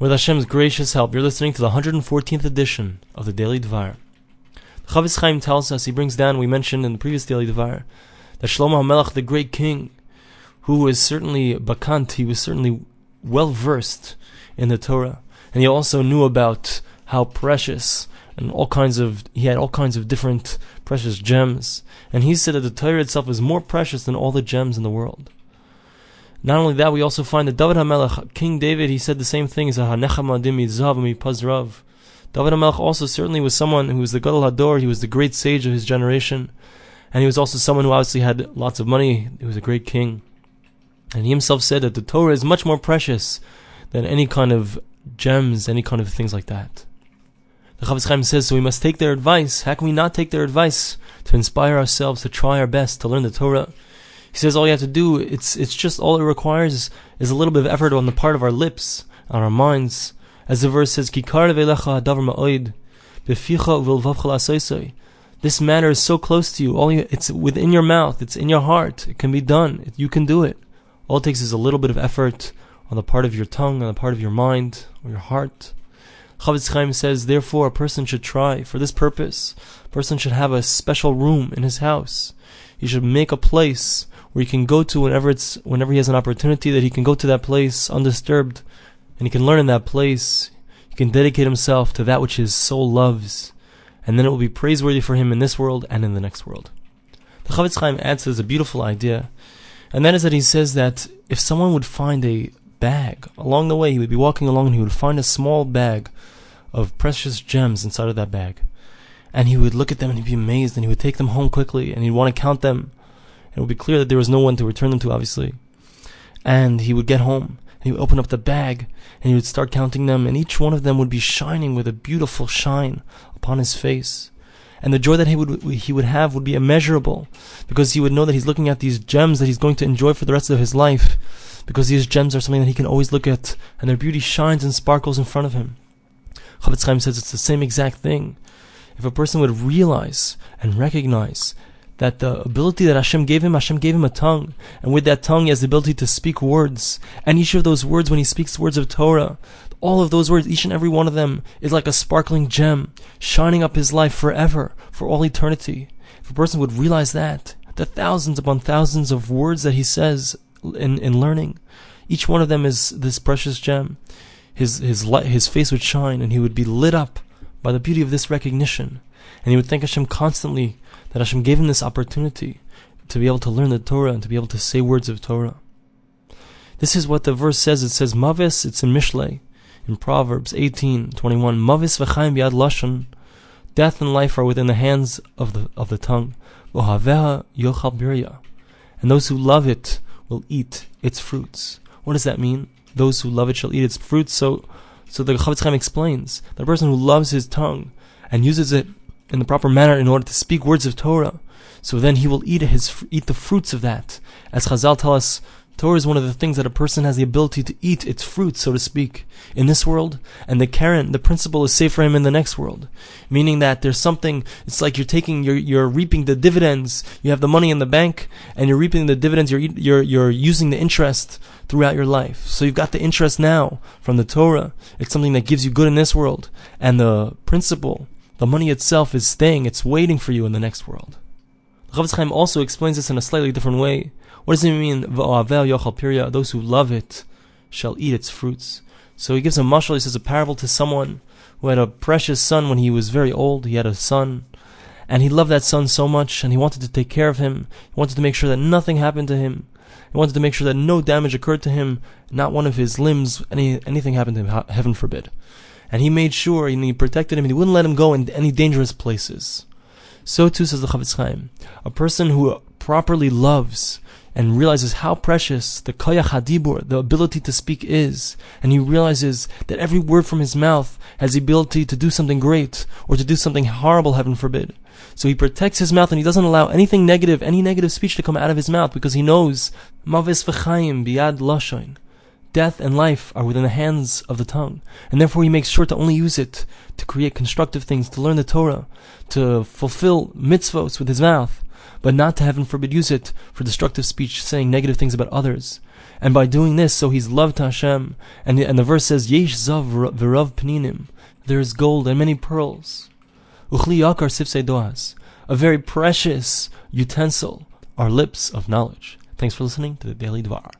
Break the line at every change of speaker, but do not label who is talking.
With Hashem's gracious help, you're listening to the 114th edition of the Daily Dvar. Chafetz Chaim tells us, he brings down, we mentioned in the previous Daily Dvar, that Shlomo HaMelech, the great king, who was certainly bakant, he was certainly well versed in the Torah, and he also knew about how precious and all kinds of he had all kinds of different precious gems, and he said that the Torah itself is more precious than all the gems in the world. Not only that, we also find that David HaMelech, King David, he said the same thing as Pazrav. David HaMelech also certainly was someone who was the Gadol Hador, he was the great sage of his generation, and he was also someone who obviously had lots of money, he was a great king. And he himself said that the Torah is much more precious than any kind of gems, any kind of things like that. The Chafetz Chaim says, so we must take their advice. How can we not take their advice? To inspire ourselves, to try our best, to learn the Torah. He says all you have to do, it's, it's just all it requires is a little bit of effort on the part of our lips, on our minds. As the verse says, Kikar ma'oid, This matter is so close to you. All you, it's within your mouth. It's in your heart. It can be done. You can do it. All it takes is a little bit of effort on the part of your tongue, on the part of your mind, or your heart. Chafetz Chaim says, therefore, a person should try for this purpose. A person should have a special room in his house. He should make a place where he can go to whenever it's whenever he has an opportunity that he can go to that place undisturbed and he can learn in that place. He can dedicate himself to that which his soul loves, and then it will be praiseworthy for him in this world and in the next world. The Chafetz Chaim adds a beautiful idea, and that is that he says that if someone would find a bag along the way, he would be walking along and he would find a small bag of precious gems inside of that bag. And he would look at them and he'd be amazed and he would take them home quickly and he'd want to count them it would be clear that there was no one to return them to, obviously. And he would get home, and he would open up the bag, and he would start counting them, and each one of them would be shining with a beautiful shine upon his face. And the joy that he would he would have would be immeasurable, because he would know that he's looking at these gems that he's going to enjoy for the rest of his life, because these gems are something that he can always look at, and their beauty shines and sparkles in front of him. Chafetz Chaim says it's the same exact thing. If a person would realize and recognize that the ability that Hashem gave him, Hashem gave him a tongue. And with that tongue, he has the ability to speak words. And each of those words, when he speaks words of Torah, all of those words, each and every one of them, is like a sparkling gem, shining up his life forever, for all eternity. If a person would realize that, the thousands upon thousands of words that he says in, in learning, each one of them is this precious gem. His, his, light, his face would shine and he would be lit up by the beauty of this recognition. And he would thank Hashem constantly that Hashem gave him this opportunity to be able to learn the Torah and to be able to say words of Torah. This is what the verse says. It says, Mavis, it's in Mishlei, in Proverbs 18, 21. Mavis v'chaim biad lashon. Death and life are within the hands of the, of the tongue. V'haveha yochal birya. And those who love it will eat its fruits. What does that mean? Those who love it shall eat its fruits. So, so the Chafetz Chaim explains, the person who loves his tongue and uses it in the proper manner in order to speak words of Torah. So then he will eat his eat the fruits of that. As Chazal tell us, Torah is one of the things that a person has the ability to eat its fruits, so to speak, in this world, and the keren, the principle is safe for him in the next world. Meaning that there's something, it's like you're taking, you're, you're reaping the dividends, you have the money in the bank, and you're reaping the dividends, you're, you're, you're using the interest throughout your life. So you've got the interest now from the Torah. It's something that gives you good in this world. And the principle the money itself is staying, it's waiting for you in the next world. Chafetz Chaim also explains this in a slightly different way. What does it mean, those who love it shall eat its fruits? So he gives a mashal, he says a parable to someone who had a precious son when he was very old. He had a son, and he loved that son so much, and he wanted to take care of him. He wanted to make sure that nothing happened to him. He wanted to make sure that no damage occurred to him, not one of his limbs, any, anything happened to him, heaven forbid and he made sure and he protected him and he wouldn't let him go in any dangerous places. So too says the Chafetz Chaim, a person who properly loves and realizes how precious the koyach hadibur, the ability to speak is, and he realizes that every word from his mouth has the ability to do something great or to do something horrible, heaven forbid. So he protects his mouth and he doesn't allow anything negative, any negative speech to come out of his mouth because he knows mavis v'chaim biad lashon Death and life are within the hands of the tongue, and therefore he makes sure to only use it to create constructive things, to learn the Torah, to fulfill mitzvot with his mouth, but not to heaven forbid use it for destructive speech, saying negative things about others. And by doing this, so he's loved to Hashem, and the, and the verse says, Yesh zav v'rav pninim, there is gold and many pearls. Uchli yakar sifsei doas, a very precious utensil, our lips of knowledge. Thanks for listening to the Daily Dvar.